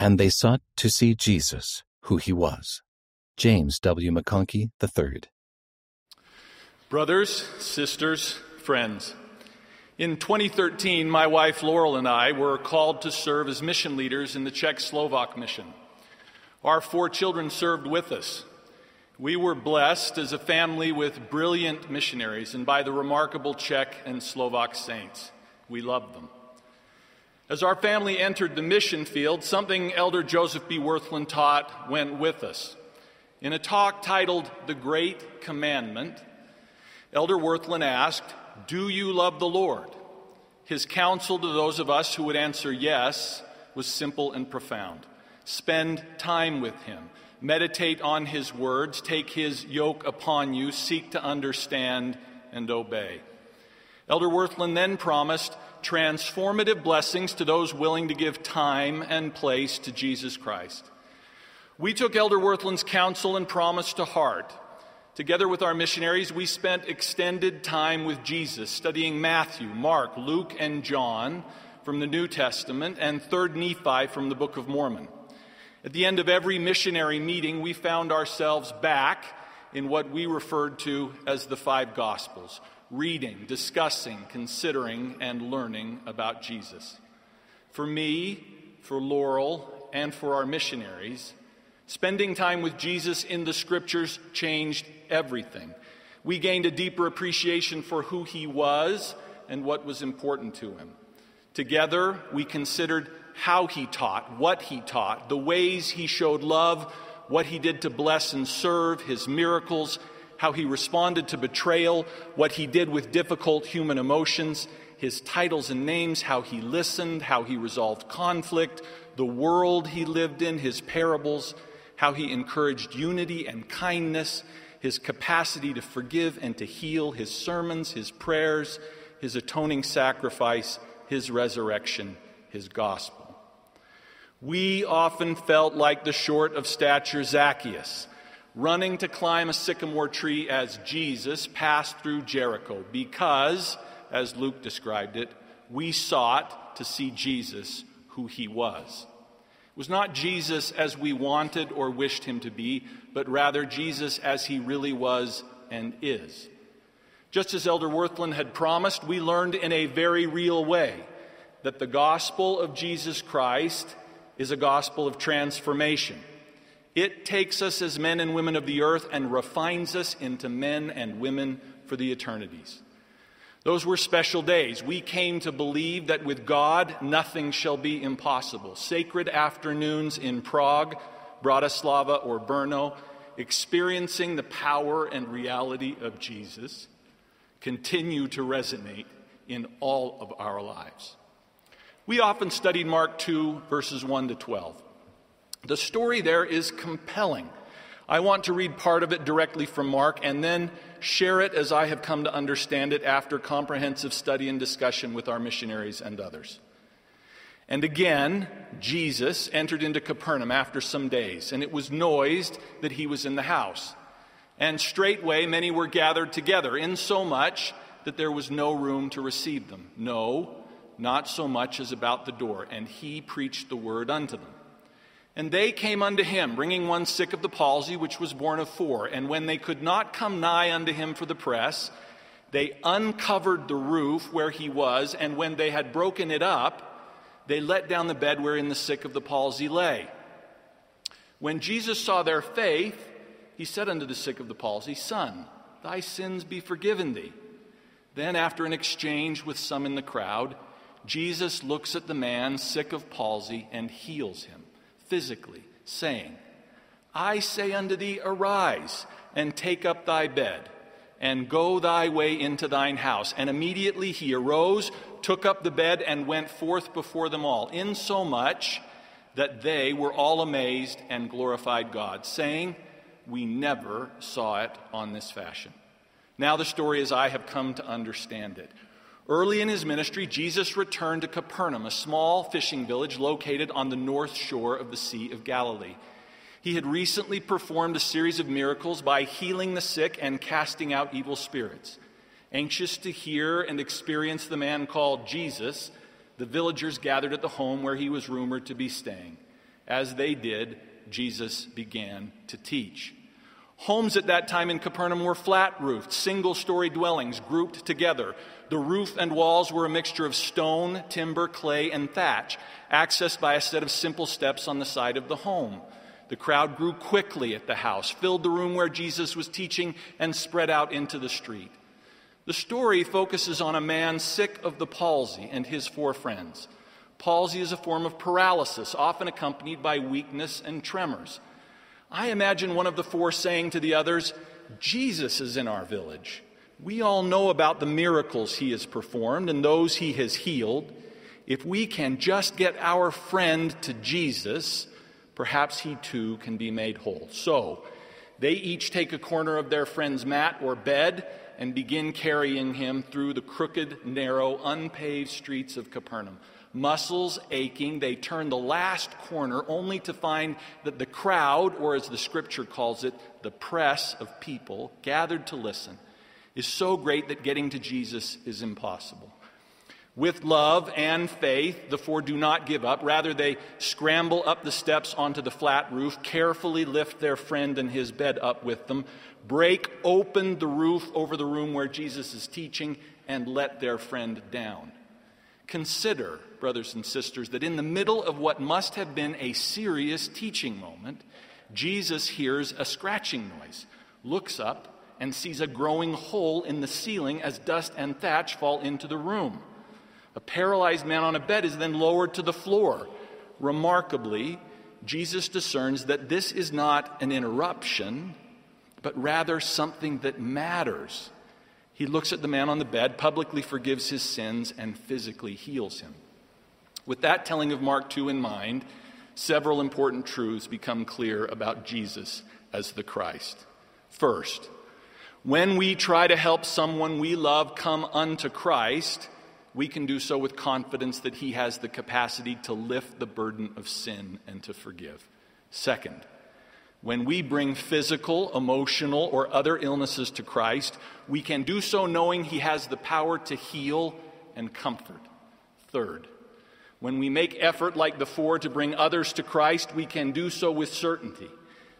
and they sought to see Jesus, who he was. James W. McConkie III. Brothers, sisters, friends, in 2013, my wife Laurel and I were called to serve as mission leaders in the Czech Slovak mission. Our four children served with us. We were blessed as a family with brilliant missionaries and by the remarkable Czech and Slovak saints. We loved them. As our family entered the mission field, something Elder Joseph B. Wirthlin taught went with us. In a talk titled The Great Commandment, Elder Wirthlin asked, Do you love the Lord? His counsel to those of us who would answer yes was simple and profound. Spend time with him. Meditate on his words. Take his yoke upon you. Seek to understand and obey. Elder Wirthlin then promised transformative blessings to those willing to give time and place to Jesus Christ. We took Elder Wirthlin's counsel and promise to heart. Together with our missionaries, we spent extended time with Jesus, studying Matthew, Mark, Luke, and John from the New Testament and 3rd Nephi from the Book of Mormon. At the end of every missionary meeting, we found ourselves back in what we referred to as the five Gospels reading, discussing, considering, and learning about Jesus. For me, for Laurel, and for our missionaries, Spending time with Jesus in the scriptures changed everything. We gained a deeper appreciation for who he was and what was important to him. Together, we considered how he taught, what he taught, the ways he showed love, what he did to bless and serve, his miracles, how he responded to betrayal, what he did with difficult human emotions, his titles and names, how he listened, how he resolved conflict, the world he lived in, his parables how he encouraged unity and kindness, his capacity to forgive and to heal, his sermons, his prayers, his atoning sacrifice, his resurrection, his gospel. We often felt like the short of stature Zacchaeus, running to climb a sycamore tree as Jesus passed through Jericho, because, as Luke described it, we sought to see Jesus who he was It was not Jesus as we wanted or wished him to be, but rather Jesus as he really was and is. Just as Elder Wirthlin had promised, we learned in a very real way that the gospel of Jesus Christ is a gospel of transformation. It takes us as men and women of the earth and refines us into men and women for the eternities. Those were special days. We came to believe that with God, nothing shall be impossible. Sacred afternoons in Prague, Bratislava, or Brno, experiencing the power and reality of Jesus, continue to resonate in all of our lives. We often studied Mark 2, verses 1 to 12. The story there is compelling. I want to read part of it directly from Mark and then share it as I have come to understand it after comprehensive study and discussion with our missionaries and others. And again, Jesus entered into Capernaum after some days, and it was noised that he was in the house. And straightway many were gathered together, insomuch that there was no room to receive them. No, not so much as about the door. And he preached the word unto them. And they came unto him, bringing one sick of the palsy, which was borne of four. And when they could not come nigh unto him for the press, they uncovered the roof where he was, and when they had broken it up, they let down the bed wherein the sick of the palsy lay. When Jesus saw their faith, he said unto the sick of the palsy, Son, thy sins be forgiven thee. Then, after an exchange with some in the crowd, Jesus looks at the man sick of palsy and heals him physically, saying, I say unto thee, Arise and take up thy bed and go thy way into thine house. And immediately he arose, took up the bed, and went forth before them all, insomuch that they were all amazed and glorified God, saying, We never saw it on this fashion. Now the story is I have come to understand it. Early in his ministry, Jesus returned to Capernaum, a small fishing village located on the north shore of the Sea of Galilee. He had recently performed a series of miracles by healing the sick and casting out evil spirits. Anxious to hear and experience the man called Jesus, the villagers gathered at the home where he was rumored to be staying. As they did, Jesus began to teach. Homes at that time in Capernaum were flat roofed, single story dwellings grouped together. The roof and walls were a mixture of stone, timber, clay, and thatch, accessed by a set of simple steps on the side of the home. The crowd grew quickly at the house, filled the room where Jesus was teaching, and spread out into the street. The story focuses on a man sick of the palsy and his four friends. Palsy is a form of paralysis, often accompanied by weakness and tremors. I imagine one of the four saying to the others, Jesus is in our village. We all know about the miracles he has performed and those he has healed. If we can just get our friend to Jesus, perhaps he too can be made whole. So, they each take a corner of their friend's mat or bed and begin carrying him through the crooked, narrow, unpaved streets of Capernaum muscles aching. They turn the last corner only to find that the crowd, or as the scripture calls it, the press of people gathered to listen, is so great that getting to Jesus is impossible. With love and faith, the four do not give up. Rather, they scramble up the steps onto the flat roof, carefully lift their friend and his bed up with them, break open the roof over the room where Jesus is teaching, and let their friend down. Consider, brothers and sisters, that in the middle of what must have been a serious teaching moment, Jesus hears a scratching noise, looks up, and sees a growing hole in the ceiling as dust and thatch fall into the room. A paralyzed man on a bed is then lowered to the floor. Remarkably, Jesus discerns that this is not an interruption, but rather something that matters. He looks at the man on the bed, publicly forgives his sins, and physically heals him. With that telling of Mark 2 in mind, several important truths become clear about Jesus as the Christ. First, when we try to help someone we love come unto Christ, we can do so with confidence that he has the capacity to lift the burden of sin and to forgive. Second, when we bring physical, emotional, or other illnesses to Christ, we can do so knowing He has the power to heal and comfort. Third, when we make effort like the four to bring others to Christ, we can do so with certainty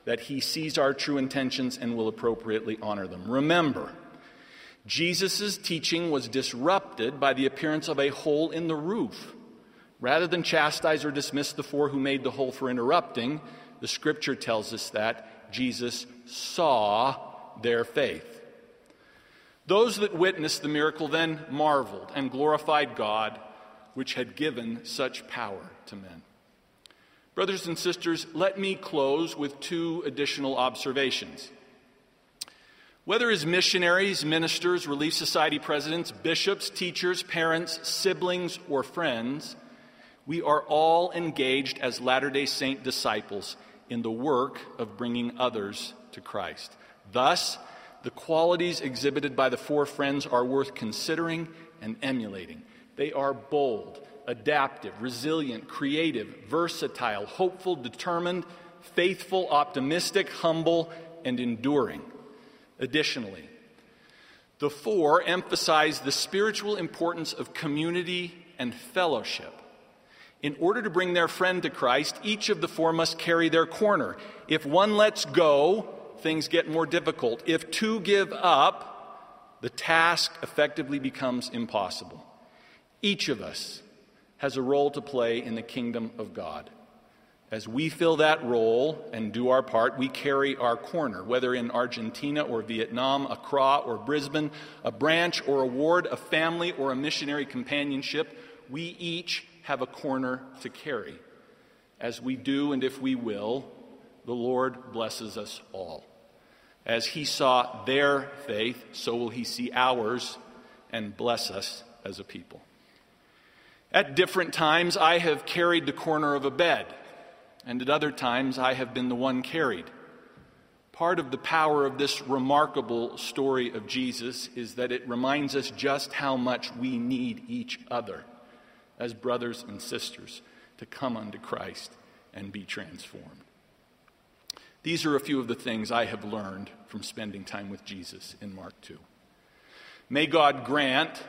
that He sees our true intentions and will appropriately honor them. Remember, Jesus' teaching was disrupted by the appearance of a hole in the roof. Rather than chastise or dismiss the four who made the hole for interrupting, the scripture tells us that Jesus saw their faith. Those that witnessed the miracle then marveled and glorified God, which had given such power to men. Brothers and sisters, let me close with two additional observations. Whether as missionaries, ministers, Relief Society presidents, bishops, teachers, parents, siblings, or friends, we are all engaged as Latter day Saint disciples in the work of bringing others to Christ. Thus, the qualities exhibited by the four friends are worth considering and emulating. They are bold, adaptive, resilient, creative, versatile, hopeful, determined, faithful, optimistic, humble, and enduring. Additionally, the four emphasize the spiritual importance of community and fellowship. In order to bring their friend to Christ, each of the four must carry their corner. If one lets go, things get more difficult. If two give up, the task effectively becomes impossible. Each of us has a role to play in the kingdom of God. As we fill that role and do our part, we carry our corner, whether in Argentina or Vietnam, Accra or Brisbane, a branch or a ward, a family or a missionary companionship. We each have a corner to carry. As we do and if we will, the Lord blesses us all. As He saw their faith, so will He see ours and bless us as a people. At different times, I have carried the corner of a bed, and at other times, I have been the one carried. Part of the power of this remarkable story of Jesus is that it reminds us just how much we need each other as brothers and sisters to come unto Christ and be transformed. These are a few of the things I have learned from spending time with Jesus in Mark 2. May God grant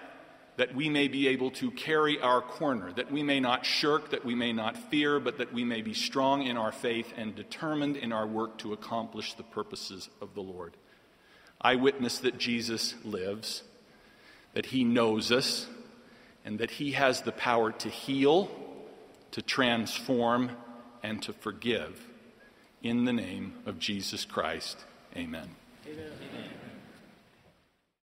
that we may be able to carry our corner, that we may not shirk, that we may not fear, but that we may be strong in our faith and determined in our work to accomplish the purposes of the Lord. I witness that Jesus lives, that he knows us, and that he has the power to heal, to transform, and to forgive. In the name of Jesus Christ, amen. amen. amen.